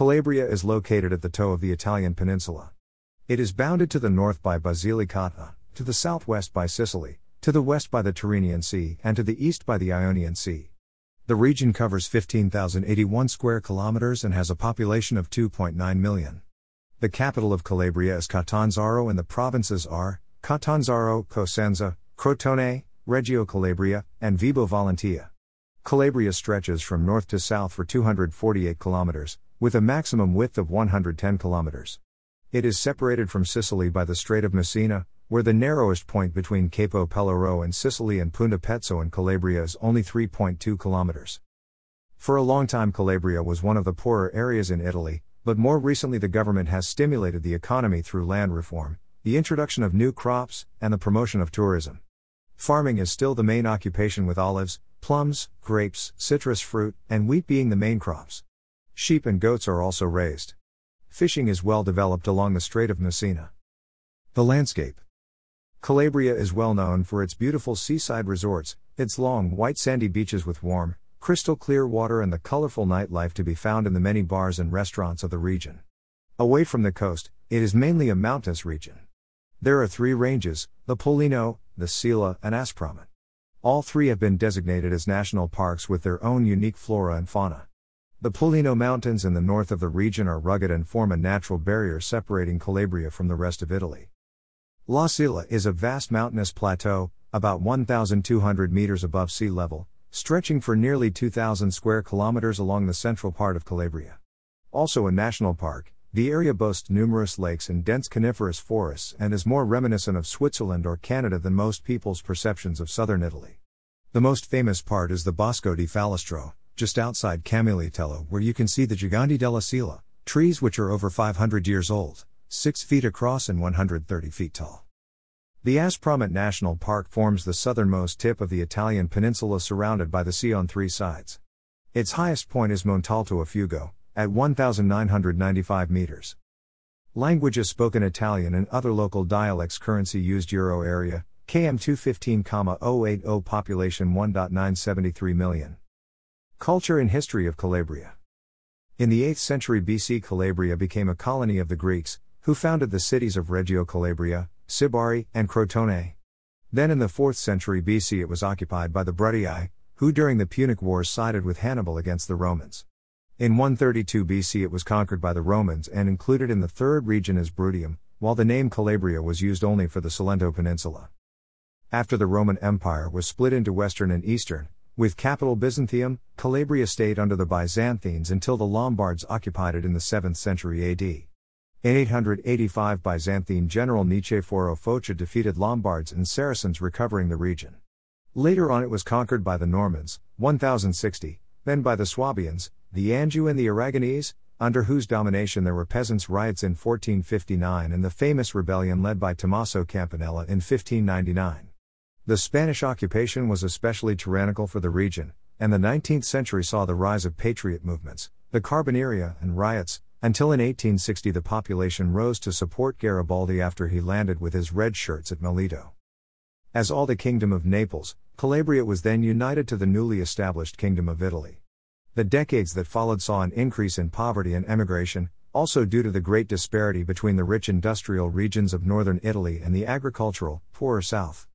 Calabria is located at the toe of the Italian peninsula. It is bounded to the north by Basilicata, to the southwest by Sicily, to the west by the Tyrrhenian Sea, and to the east by the Ionian Sea. The region covers 15,081 square kilometers and has a population of 2.9 million. The capital of Calabria is Catanzaro and the provinces are Catanzaro, Cosenza, Crotone, Reggio Calabria, and Vibo Valentia. Calabria stretches from north to south for 248 kilometers, with a maximum width of 110 kilometers. It is separated from Sicily by the Strait of Messina, where the narrowest point between Capo Peloro and Sicily and Punta Pezzo in Calabria is only 3.2 kilometers. For a long time, Calabria was one of the poorer areas in Italy, but more recently, the government has stimulated the economy through land reform, the introduction of new crops, and the promotion of tourism. Farming is still the main occupation, with olives, plums, grapes, citrus fruit, and wheat being the main crops. Sheep and goats are also raised. Fishing is well developed along the Strait of Messina. The landscape Calabria is well known for its beautiful seaside resorts, its long white sandy beaches with warm, crystal clear water, and the colorful nightlife to be found in the many bars and restaurants of the region. Away from the coast, it is mainly a mountainous region. There are three ranges the Pollino, the Sila, and Aspromonte. All three have been designated as national parks with their own unique flora and fauna. The Pollino Mountains in the north of the region are rugged and form a natural barrier separating Calabria from the rest of Italy. La Sila is a vast mountainous plateau, about 1,200 meters above sea level, stretching for nearly 2,000 square kilometers along the central part of Calabria. Also a national park, the area boasts numerous lakes and dense coniferous forests and is more reminiscent of Switzerland or Canada than most people's perceptions of southern Italy. The most famous part is the Bosco di Fallistro, just outside Camigliatello, where you can see the Giganti della Sila, trees which are over 500 years old, 6 feet across and 130 feet tall. The Aspromonte National Park forms the southernmost tip of the Italian peninsula surrounded by the sea on three sides. Its highest point is Montalto a Fugo, at 1,995 meters. Languages spoken Italian and other local dialects currency used Euro area, KM 215,080 population 1.973 million. Culture and history of Calabria. In the 8th century BC, Calabria became a colony of the Greeks, who founded the cities of Reggio Calabria, Sibari, and Crotone. Then in the 4th century BC, it was occupied by the Bruttii, who during the Punic Wars sided with Hannibal against the Romans. In 132 BC, it was conquered by the Romans and included in the third region as Bruttium, while the name Calabria was used only for the Salento Peninsula. After the Roman Empire was split into Western and Eastern, with capital Byzantium, Calabria stayed under the Byzantines until the Lombards occupied it in the 7th century AD. In 885, Byzantine general Niceforo Foca defeated Lombards and Saracens, recovering the region. Later on, it was conquered by the Normans, 1060, then by the Swabians, the Anjou, and the Aragonese, under whose domination there were peasants' riots in 1459 and the famous rebellion led by Tommaso Campanella in 1599. The Spanish occupation was especially tyrannical for the region, and the 19th century saw the rise of patriot movements, the Carboneria, and riots, until in 1860 the population rose to support Garibaldi after he landed with his red shirts at Melito. As all the Kingdom of Naples, Calabria was then united to the newly established Kingdom of Italy. The decades that followed saw an increase in poverty and emigration, also due to the great disparity between the rich industrial regions of northern Italy and the agricultural, poorer south.